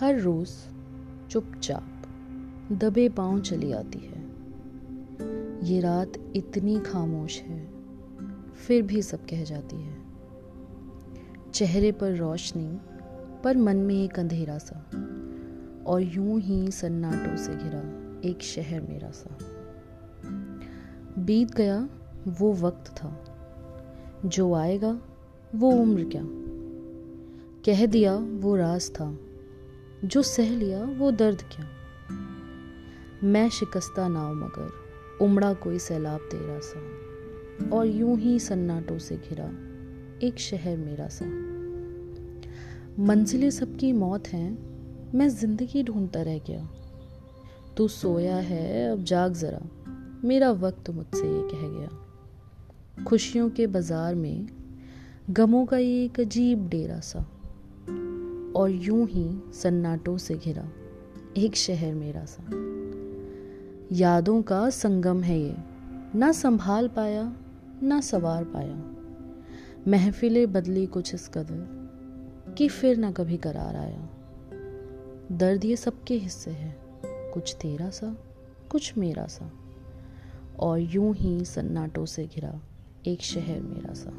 हर रोज चुपचाप दबे पाँव चली आती है। ये रात इतनी खामोश है, फिर भी सब कह जाती है। चेहरे पर रोशनी, पर मन में एक अंधेरा सा, और यूँ ही सन्नाटों से घिरा एक शहर मेरा सा। बीत गया, वो वक्त था। जो आएगा, वो उम्र क्या? कह दिया, वो राज था। जो सह लिया, वो दर्द क्या? मैं शिकस्ता नाव मगर, उमड़ा कोई सैलाब तेरा सा। और यूँ ही सन्नाटों से घिरा, एक शहर मेरा सा। मंजिलें सबकी मौत हैं, मैं ज़िंदगी ढूंढता रह गया। तू सोया है, अब जाग जरा, मेरा वक्त मुझसे ये कह गया। खुशियों के बाज़ार में, गमों का एक अजीब डेरा सा। और यूँ ही सन्नाटों से घिरा, एक शहर मेरा सा। यादों का संगम है ये, ना संभाल पाया, ना सवार पाया। महफिलें बदली कुछ इस कदर, कि फिर ना कभी करार आया। दर्द ये सबके हिस्से है, कुछ तेरा सा, कुछ मेरा सा। और यूँ ही सन्नाटों से घिरा, एक शहर मेरा सा।